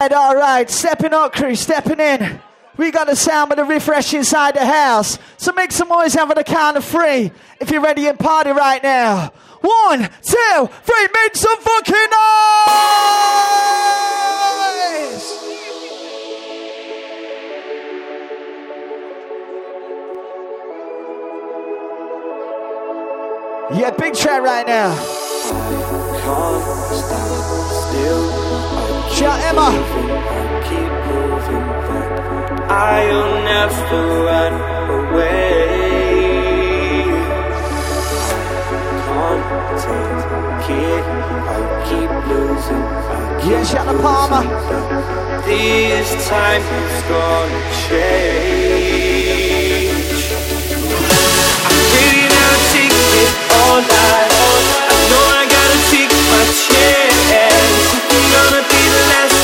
all right. Stepping up, crew, stepping in. We got the sound but Riffresh inside the house. So make some noise having the count of three if you're ready and party right now. One, two, three, make some fucking noise! Yeah, big trap right now. Shout out Emma. I'll never run away. Can't take. I'll keep losing. I'll yeah, shout out Palmer. This time it's gonna change. I'm getting out, take it all night chance. You're gonna be the last.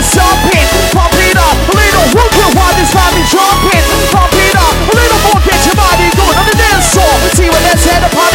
Jump jumping. Pump it up, a little this time jumping. Pump it up, a little more, get your body going on the dance floor. See what that's at the.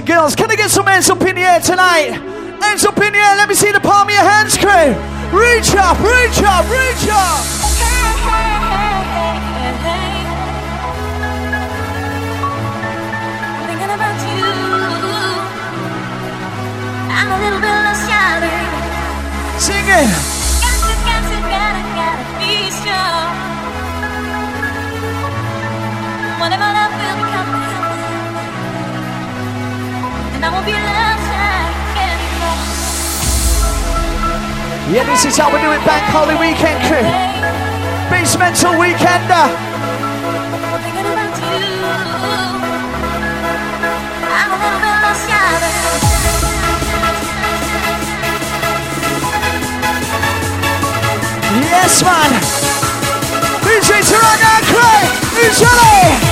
and girls. Can I get some hands up in the air tonight? Hands up in the air. Let me see the palm of your hands, crew. Reach up, reach up, reach up. Yeah, this is how we do it, Bank Holiday Weekend crew. BASSMENTal Weekender. Yes, man. DJ it? Toronto, Craig. Who's it?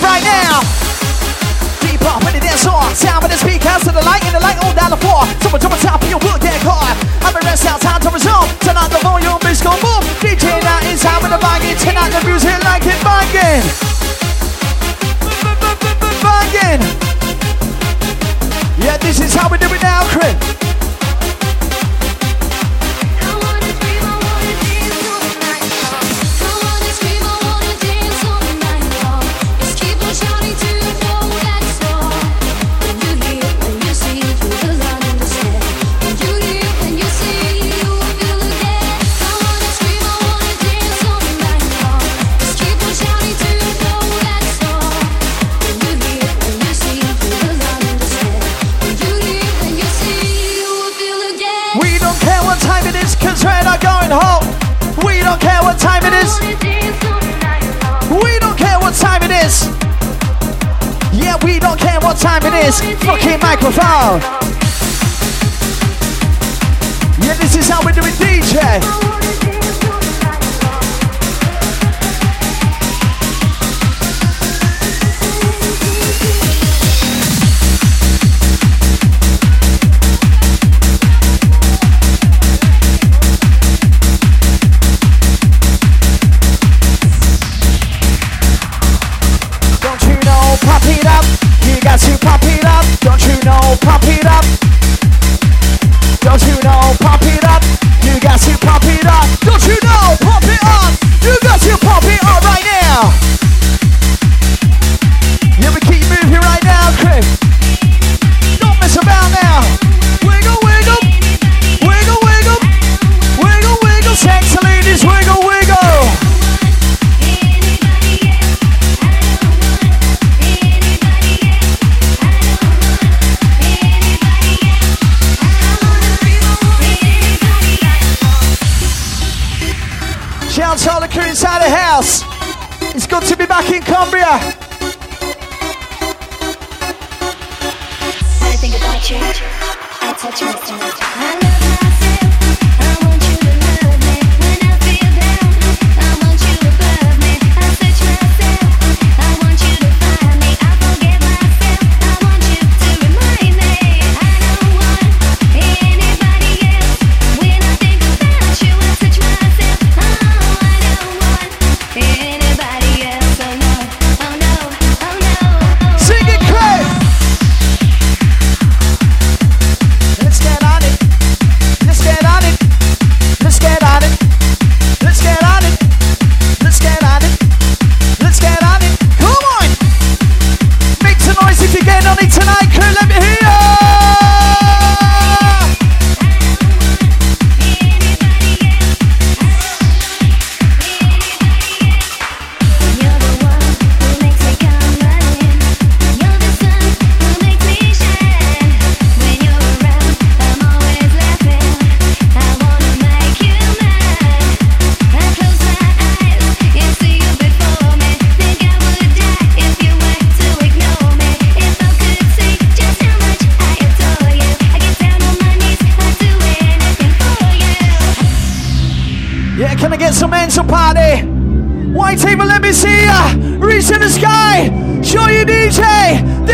out right now. Deep up when the dance floor. Sound with the speakers to the light and the light on down the floor. Someone jump on top of your wood deck hard. I'm a rest out, time to resume. Turn on the volume, it's gon' boom. DJ now inside with the banging. Turn on the music like it banging. Banging. Yeah, this is how we do it now, Chris. what time it is. Fucking microphone. Yeah, this is how we do it, DJ.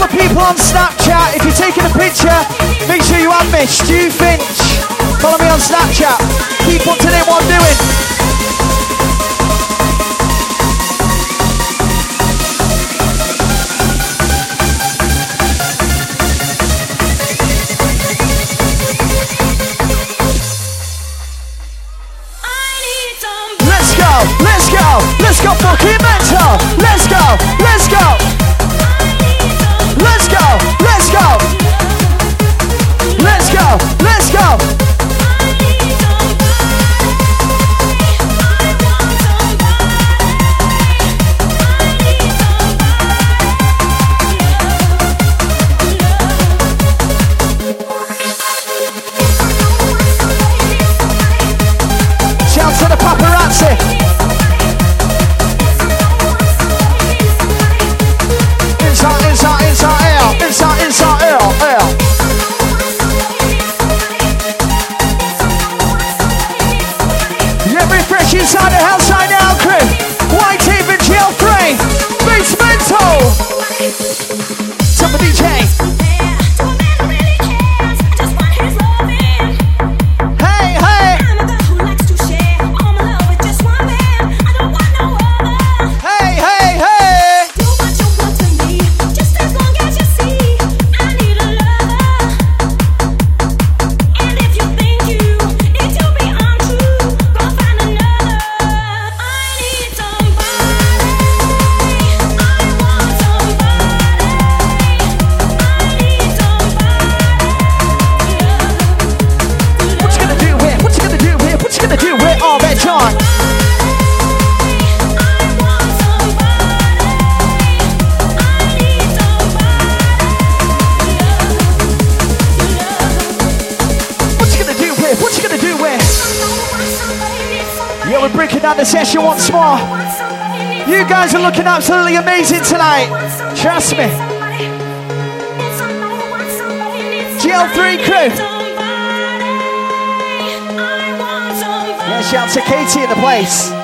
all the people on Snapchat, if you're taking a picture, make sure you add me, Stu Finch. Follow me on Snapchat. Keep up to date what I'm doing. Let's go, let's go, let's go fucking mental. Let's go, let's go. looking absolutely amazing tonight. Trust me. GL3 crew. Yeah, shout to Katie in the place.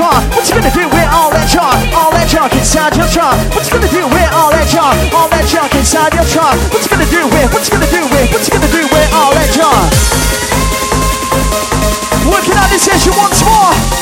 What you gonna do with all that junk? All that junk inside your trunk. What you gonna do with all that junk? All that junk inside your trunk. What you gonna do with? What you gonna do with? What you gonna do with all that junk? Working on this issue once more.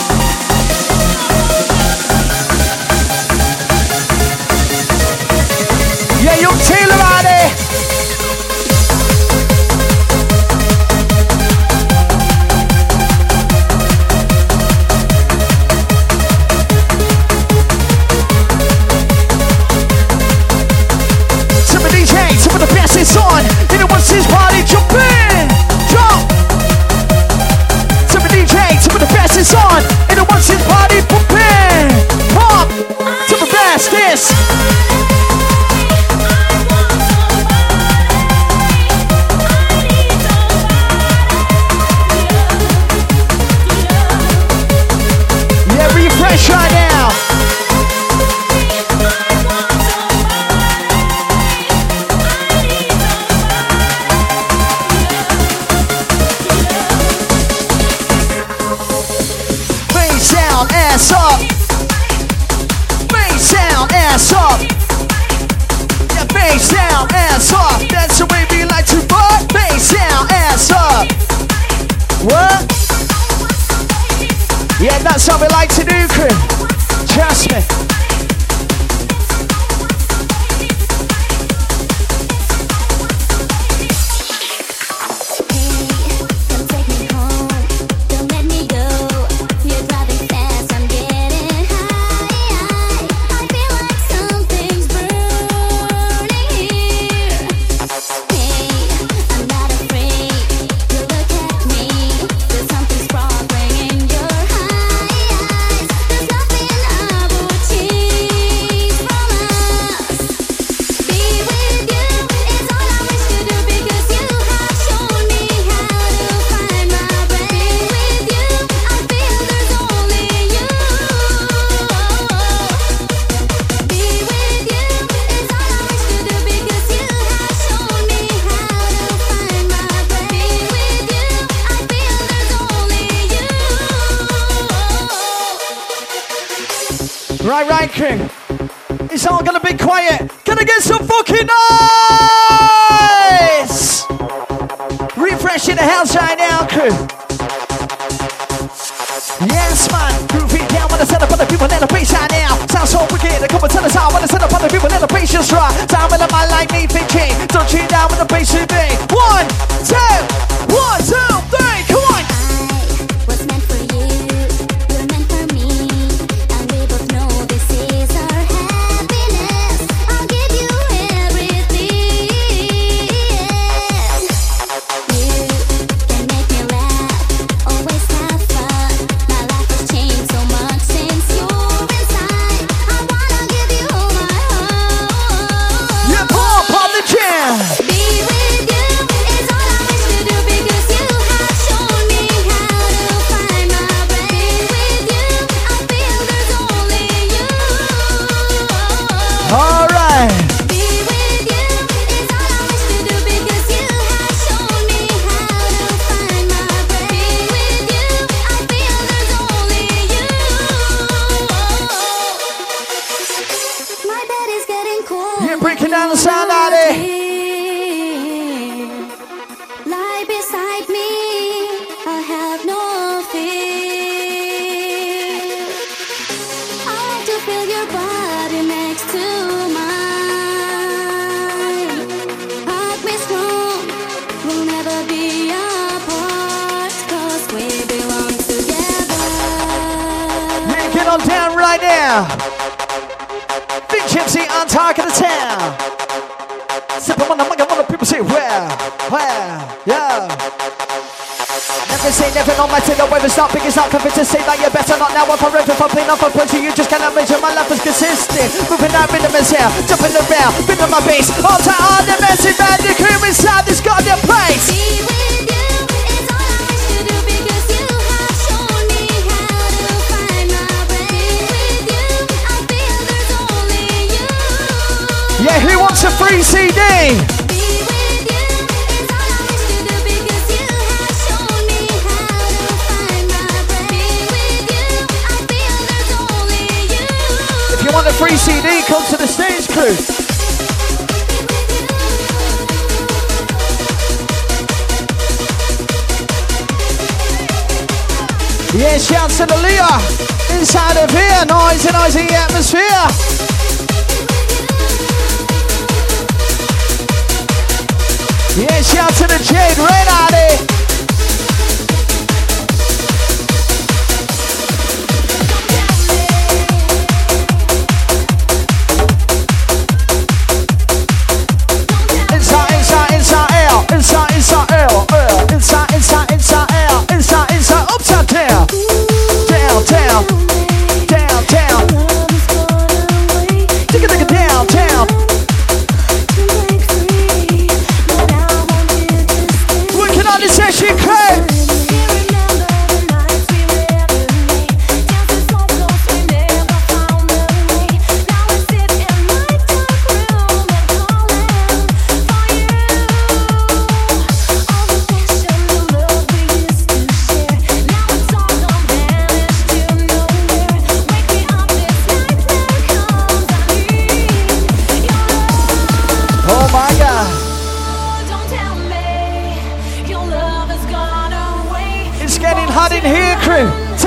Right, right, King. It's all gonna be quiet. Gonna get some fucking noise! Riffresh in the house right now, crew. Yes, man. Groove it down when I set up on the people in the place right now. Sounds so wicked. Come and tell us how when I set up on the people in the place just right. Time when a man like me thinking. Don't you down with the bass with. One, two, yeah, yeah. Never say never, no matter the weather, stop picking up something to say that you're better not now or forever. For playing off a punch, you just cannot measure. My life is consistent, moving out rhythm is here, jumping around, rhythm my bass. All to all the messy man, the crew inside this goddamn place. Yeah, who wants a free CD? free CD, come to the stage crew. Yeah, shout to the Leah. Inside of here, noise and noisy atmosphere. Yeah, shout to the Jade Renardi. right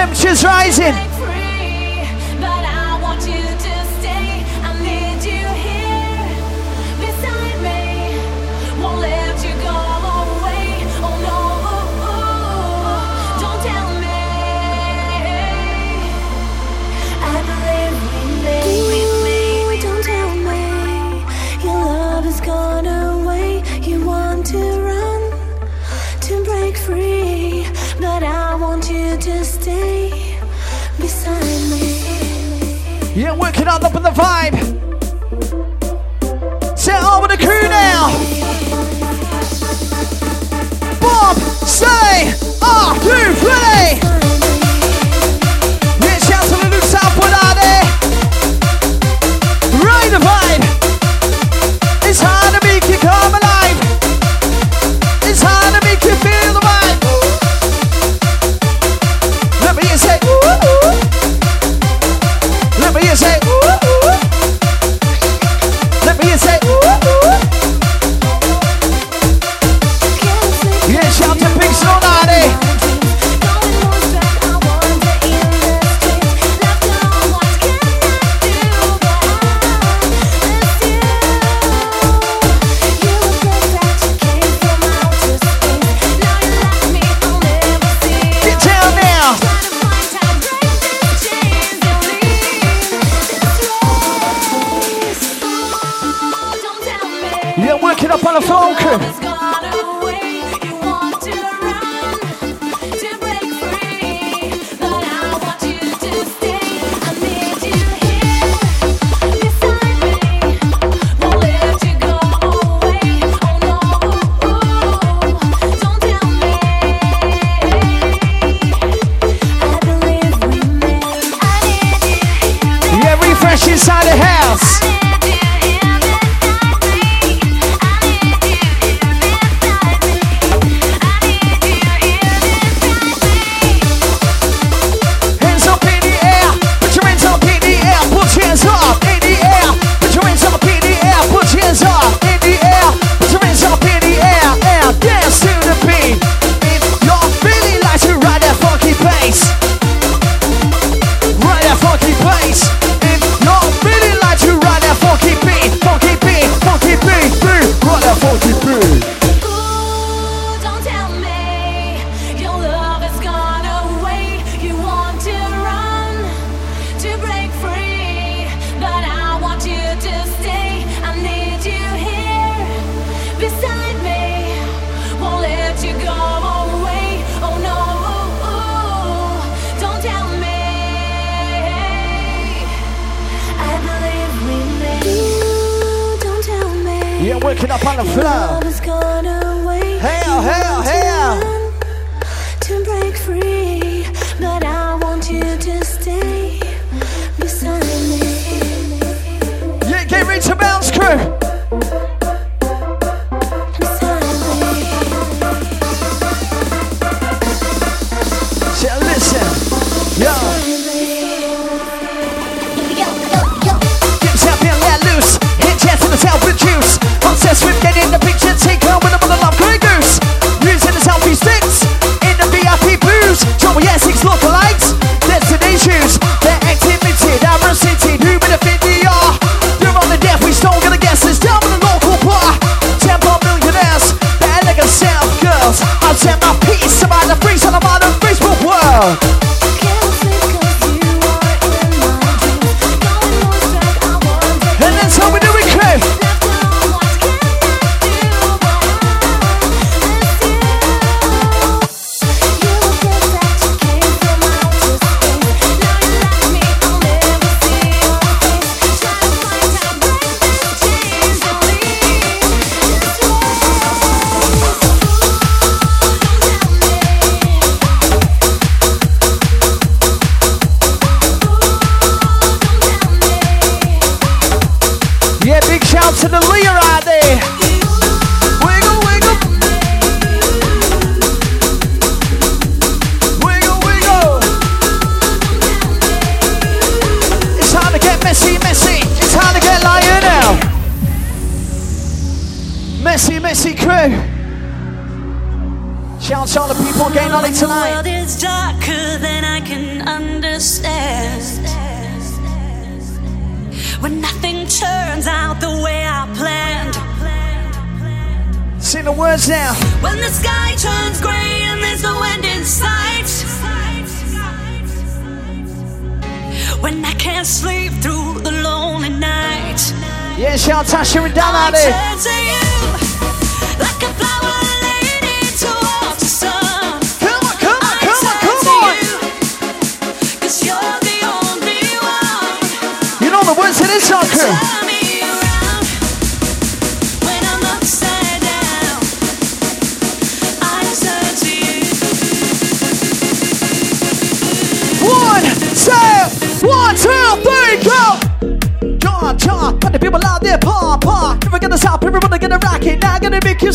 Temperatures rising. five.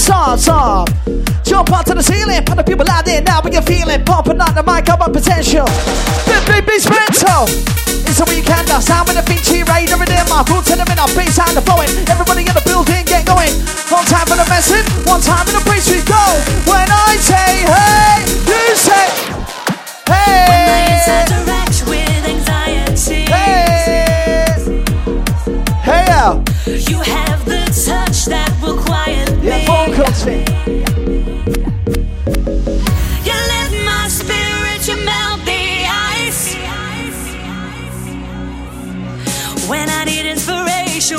Now gonna make you soft, soft. Jump onto the ceiling, put the people out there now, what you're feeling? Pumping on the mic, up on potential. Big, big, big mental. It's a weekend, I sound with the Vinci Raider in my roots in the middle, bass sound the flowing. Everybody in the building, get going. One time for the message, one time in the place we go. When I say hey, you say hey. are racked with anxiety. Hey! Hey, yo! You have the touch that will quiet me. Team. You lift my spirit, you melt the ice. When I need inspiration,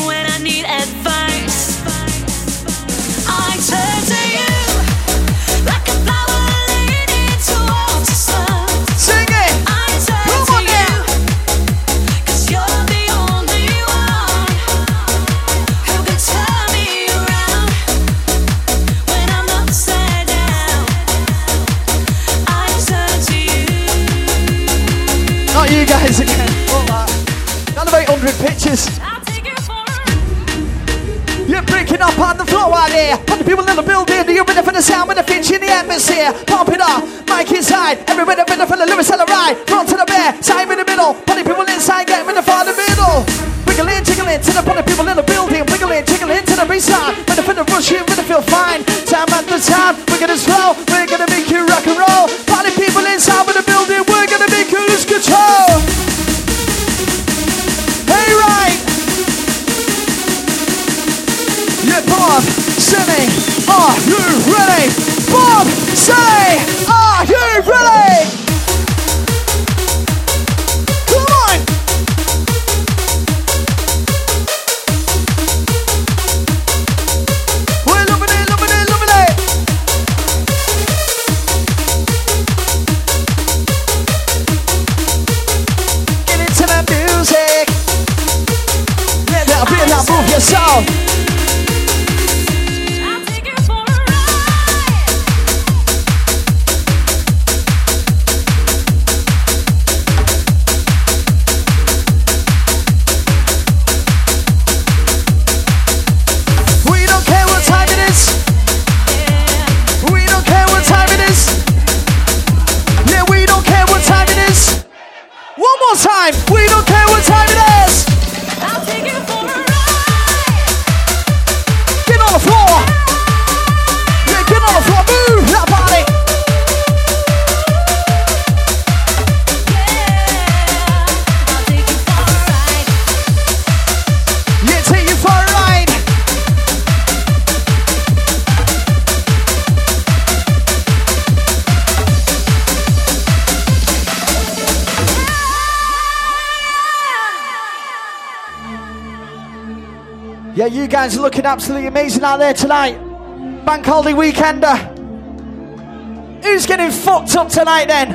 up on the floor out there. Put the people in the building. Do You're ready for the sound with the finch in the atmosphere. Pump it up, mic inside. Everybody ready for the lyrics the ride. Front to the back, side in the middle. Put the people inside, get ready for the middle. Wiggling, jiggling to the the people in the building. Wiggling, jiggling to the baseline. Ready for the rush, you ready feel fine. Time the time, we're gonna slow. We're gonna make you rock and roll. Party people inside guys are looking absolutely amazing out there tonight. Bank holiday weekender. Who's getting fucked up tonight then?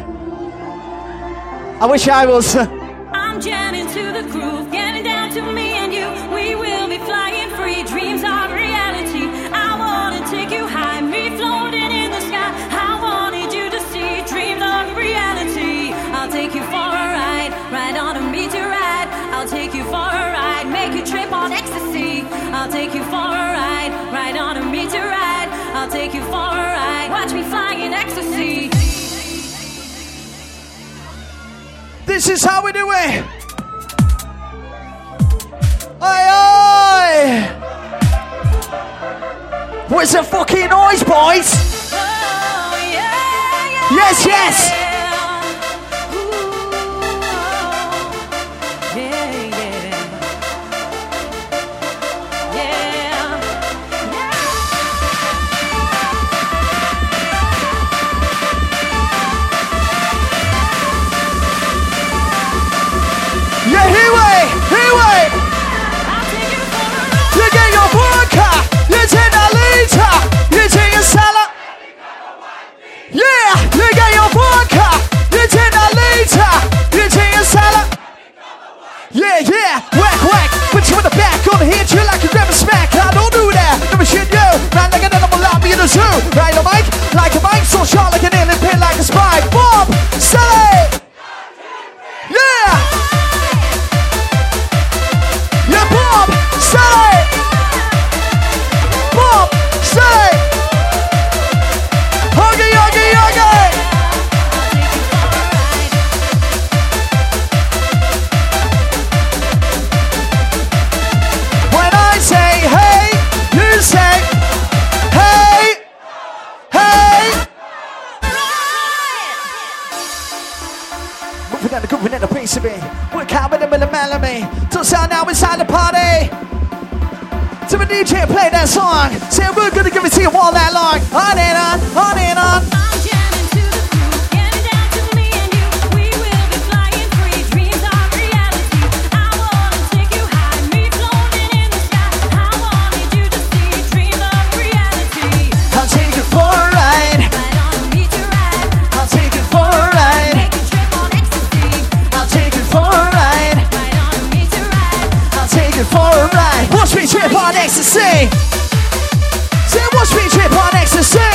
I wish I was. I'm jamming to the groove, getting down to me and you. We will be flying free, dreams are reality. I wanna take you high, me floating in the sky. I wanted you to see dreams are reality. I'll take you for a ride, ride on a meteorite. I'll take you for a ride, make you trip on ecstasy. I'll take you for a ride, watch me fly in ecstasy. This is how we do it. Oi, oi! Where's the fucking noise, boys? Oh yeah. Yes, yes. Vodka, you take a liter, you take a salad. Yeah, yeah, whack, whack, put you in the back, gonna hit you like a grab a smack. I don't do that, never shit you. Man, like an animal, like me in the zoo. Right, a mic, like a mic, so sharp like an alien, pin like a spike. Bob, yeah. Yeah, melody. Till sound now inside the party. To the DJ play that song. Say we're gonna give it to you all night long. On and on, on and on. Ecstasy. Say, watch me trip on ecstasy.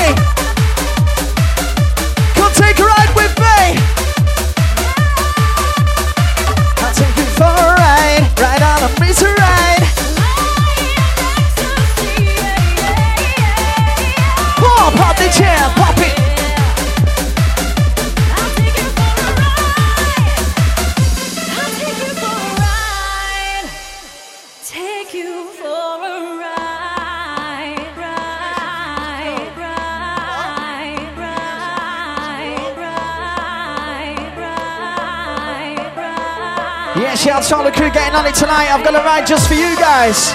The crew getting on it tonight. I've got a ride just for you guys.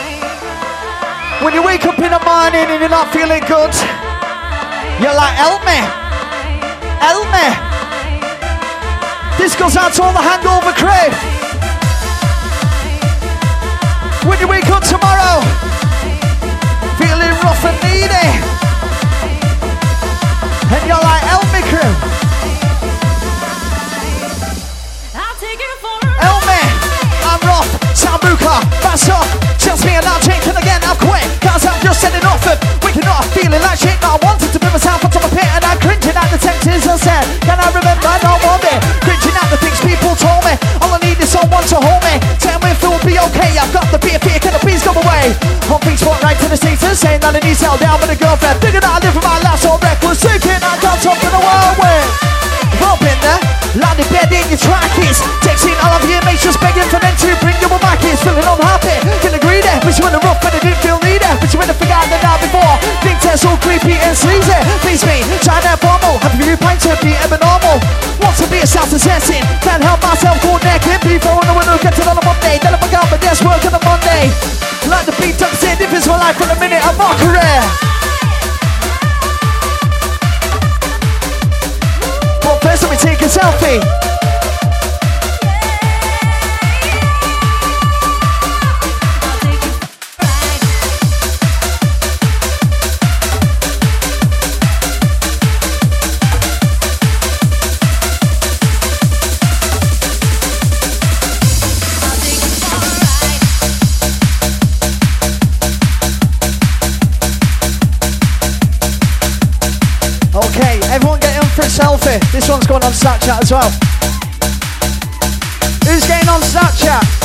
When you wake up in the morning and you're not feeling good, you're like, help me, help me. This goes out to all the hangover crew. When you wake up tomorrow, feeling rough and needy, I've got the beer, beer, can the please come away? On Facebook, right to the status, saying that I need to settle down with a girlfriend. Figured out I live with my life so reckless, thinking I talk in the world with. Up in there, in bed in your trackies. Texting all of your mates just begging for them to bring you a mackies. Feeling unhappy, can agree there. But you in the rough and I didn't feel needed. But you in the forgotten the night before. Think that's all creepy and sleazy. Please me, that formal. Have you pints to be ever normal? Want to be a self-assessing. Can't help myself, go naked. People in the window get it on a Monday. Then Forgot work on a Monday. Like the beat tucks in, if it's my life for a minute, I'm not career. But first, let me take a selfie. This one's going on Snapchat as well. Who's getting on Snapchat?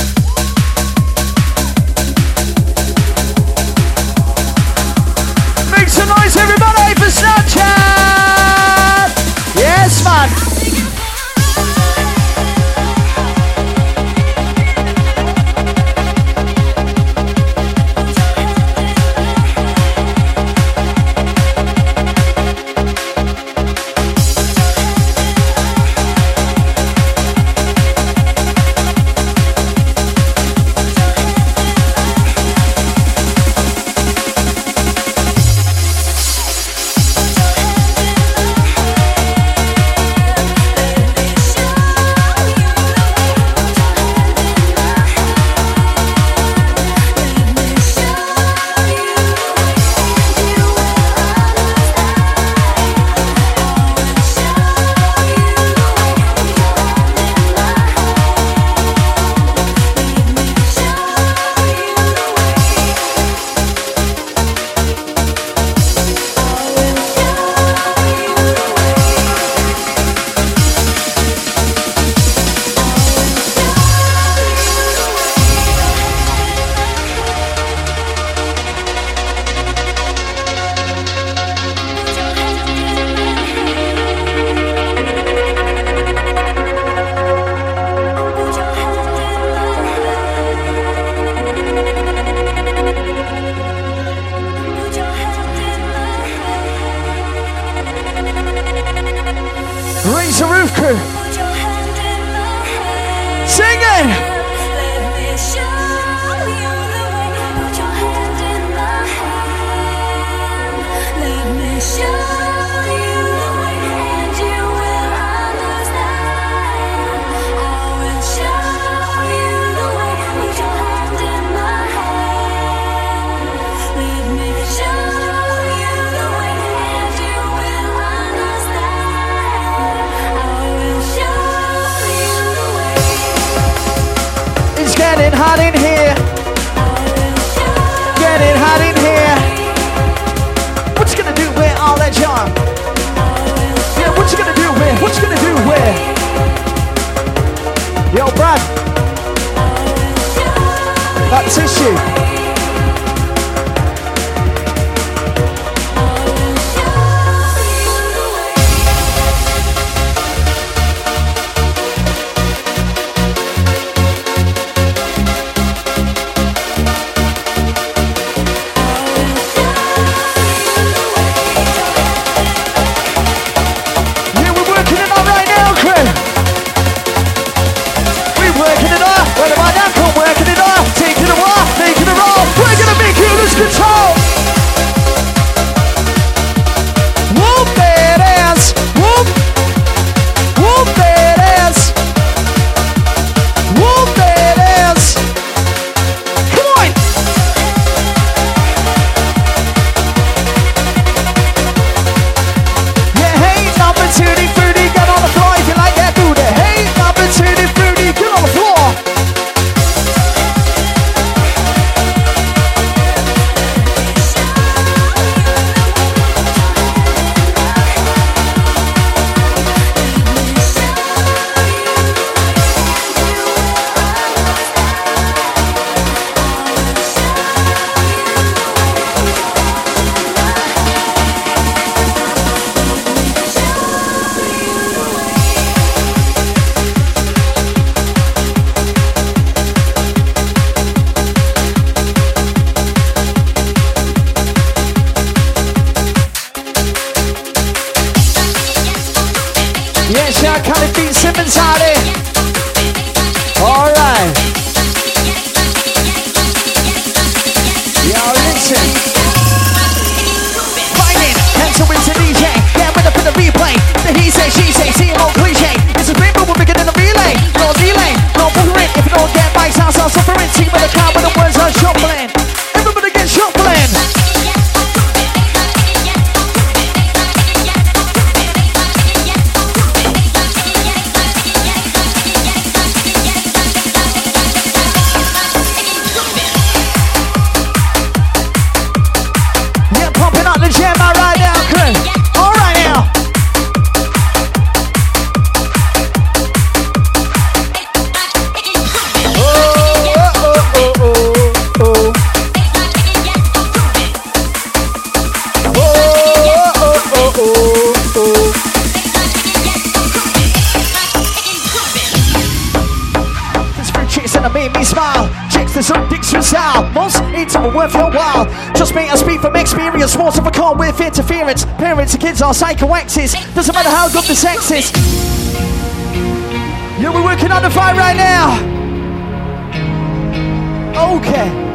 Hot in here. Getting hot in here. What you gonna do with all that John? Yeah, what you gonna do with? What you gonna do with? Yo, Brad. That tissue. Yeah, Sean Kelly beat Simmons out it. All right. Yo, listen. Fighting, hands up into DJ. Yeah, with up in the replay. The he say, she say, see him on cliche. It's a great move, we're bigger than a relay. No delay, no buffering. If you don't get my sound, sound suffering. Team with the crowd, with the words are shuffling. Worth your while. Just me, I speak from experience. More of a call with interference. Parents and kids are psychoactives. Doesn't matter how good the sex is. Yeah, we're working on the fight right now. Okay.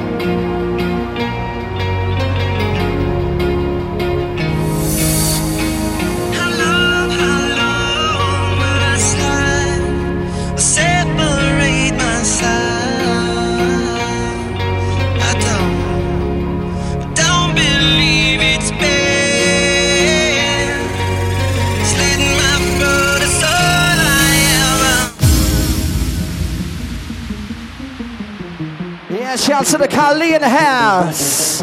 Shout to the Kali in the house.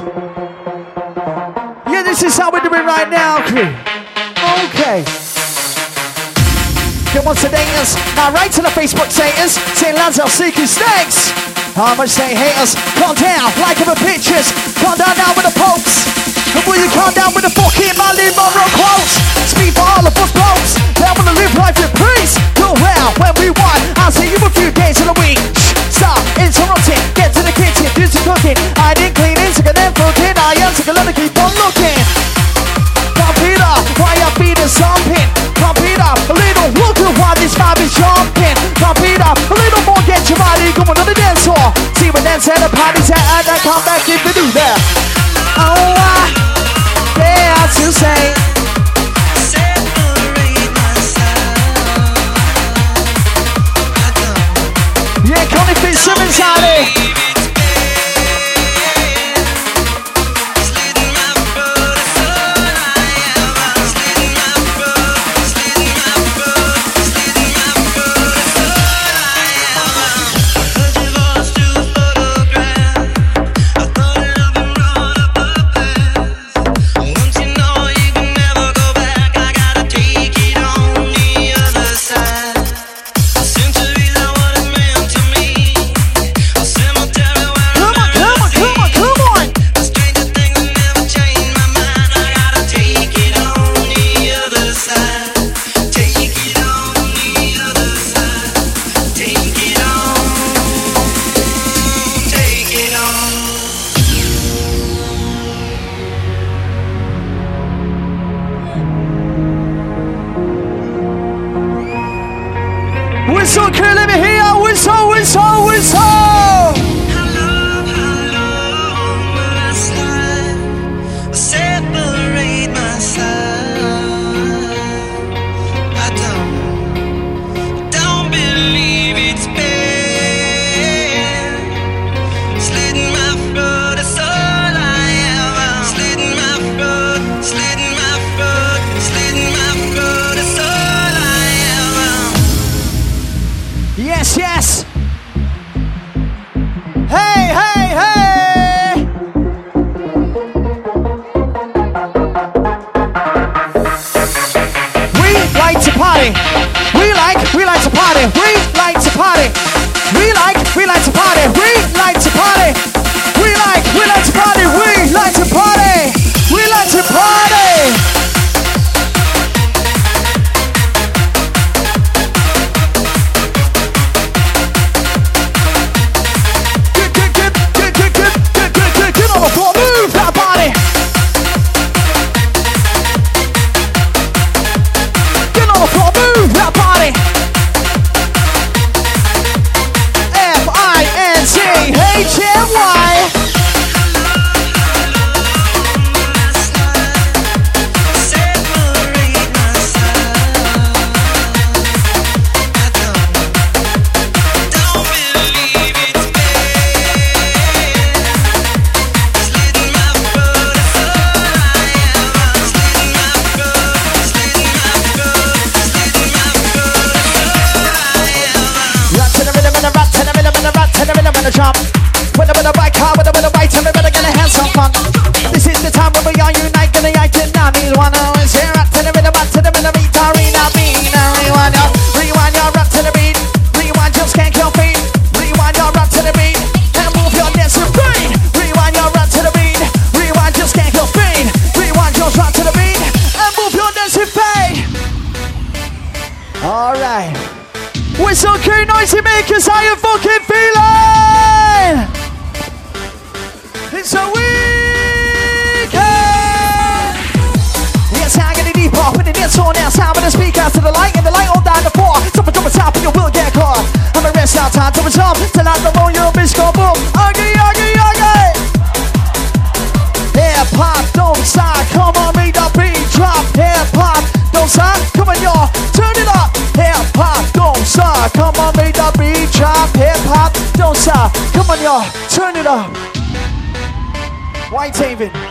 Yeah, this is how we're doing right now, crew. Okay. Come on, sedators. Now, right to the Facebook sayers. Say, lads, I'll seek you snakes. How much say haters? Calm down, like the pictures. Calm down now with the pokes. And will you calm down with the fucking Marilyn Monroe quotes? Speak for all of us blokes. That wanna live life with peace. Go round when we want. I'll see you a few days in a week stop, it's rotting. Get to the kitchen, do some cooking. I didn't clean it, so I then fuck. I am sick gonna keep on looking. Computer, why your feet are something? Computer, a little look at why this vibe is jumping. Computer, a little more, get your body going on the dance floor. See when dance at the party's at, and I come back if you do that. Oh, I dare to say.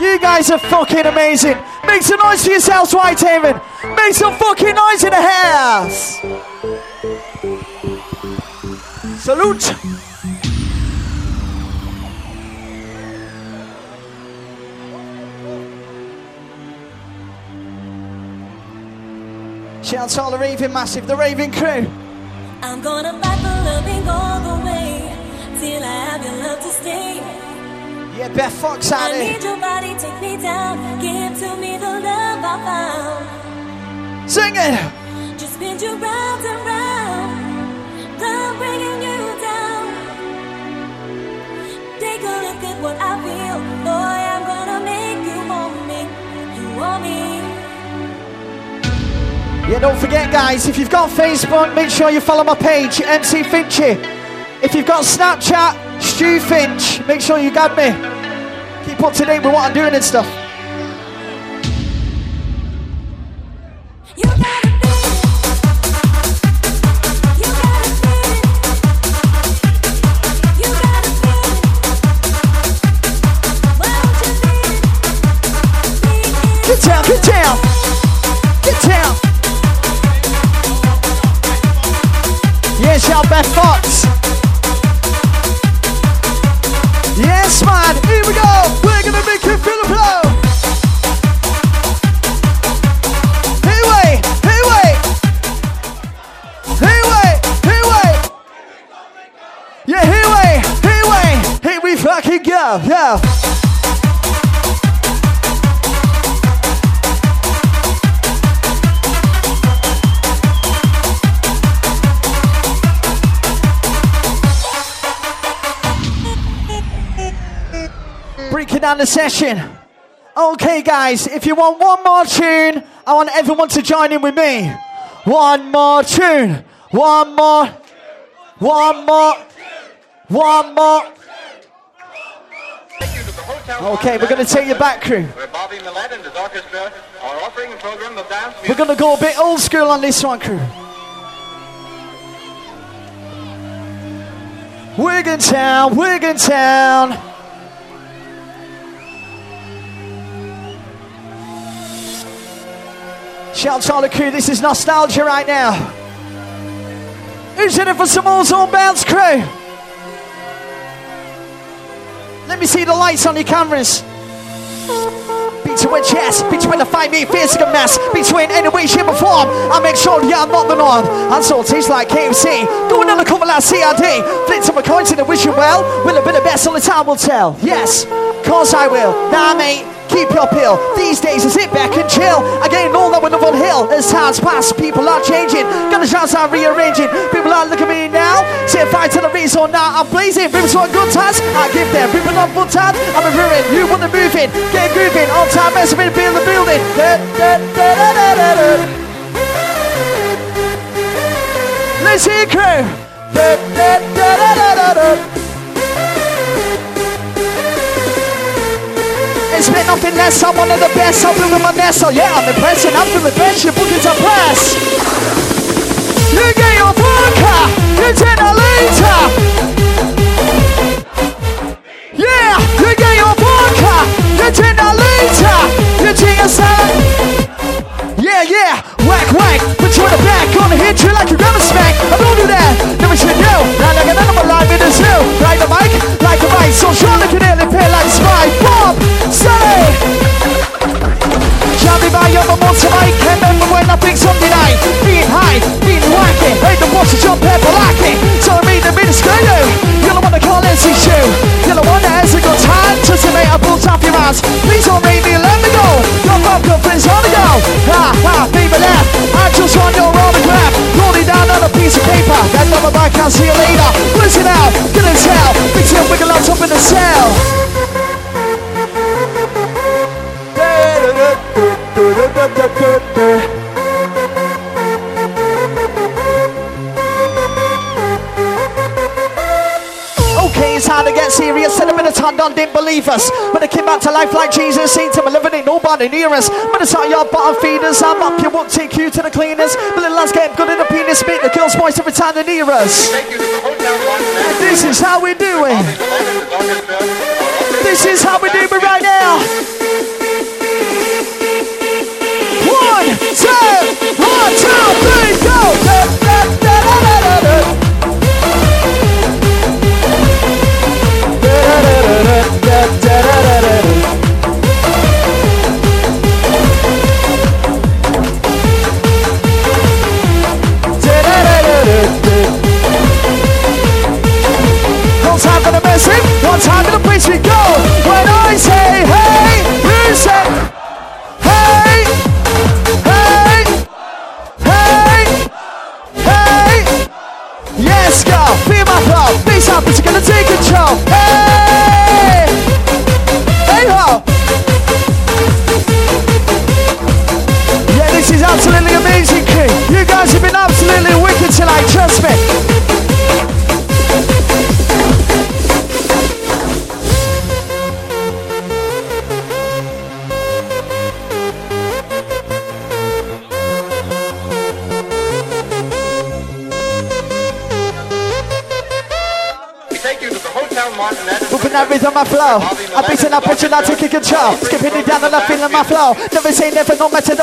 You guys are fucking amazing. Make some noise for yourselves, Whitehaven. Make some fucking noise in the house. Salute. Shouts all the raving massive, the raving crew. I'm gonna fight for loving God. Yeah. I need your body, take me down. Give to me the love I found. Sing it. Just spin you round and round. Love bringing you down. Take a look at what I feel. Boy, I'm gonna make you want me. You want me. Yeah, don't forget, guys, if you've got Facebook, make sure you follow my page, MC Finchy. If you've got Snapchat, Stu Finch, make sure you got me. Keep up to date with what I'm doing and stuff. the session. Okay, guys, if you want one more tune, I want everyone to join in with me. One more tune. One more. One more. One more. Okay, we're going to take you back, crew. We're going to go a bit old school on this one, crew. Wigan Town, Wigan Town. Shout out to the crew, this is nostalgia right now. Who's in it for some more zone bounce crew? Let me see the lights on your cameras. Between chest, between the five meat physical mess, between any way, shape, or form, I make sure yeah, I'm not the norm. And so it tastes like KFC. Going on a couple like CRD. Flip to my coins and I wish you well. Will it be the best? Only time will tell. Yes, cause I will. Nah, mate. Keep your pill. These days, I sit back and chill. Again, all that on hill. As times pass, people are changing. Got the chance I'm rearranging. People are looking at me now. Say fight to the reason now. I'm blazing. People want good times. I give them. People on good times. I'm a ruin. You want the moving. Get grooving. On time, mess with feel the building. Da, da, da. Let's hear crew. ain't spent nothing less. I'm one of the best. I'm living my nest. Oh yeah, I'm impressing. I'm feeling fresh. Your bookings are press. Ninguém ataca, contendo leite. Yeah, you get your vodka, You tinha Yeah, yeah, whack, whack. Put you in the back, gonna hit you like you're smack. I don't do that watching you. Now look at them line in the zoo. Like the mic, like the mic. So Sean, if you nearly pay like Spy Bob, say. Shall be by your monster mic. Remember when I think Sunday night, being high, being wacky. Hey, the boss is John Pepper lacking. So I mean the minister, you. You're the one that can't. You're the one good time. Just to make a bull off your ass. Please don't me let me go. Your go. Ha ha. I just want your autograph. It down on a piece of paper. Number see you later. Listen out, gonna tell. Big Tim wiggle out up in the cell. Done, didn't believe us. When they came back to life like Jesus, seen to me living ain't nobody near us. But it's not your bottom feeders. I'm up, you won't take you to the cleaners. But little lads get good in the penis, make the girls moist every time they're near us. The. This is how we do it. This is how we do it right now. One, two, one, two, three, go. up, face up, but you're gonna take control. Hey! That rhythm, my flow. I'm beating up, pushing out, taking control. Skipping it down and I'm feeling my flow. Never say never, no matter the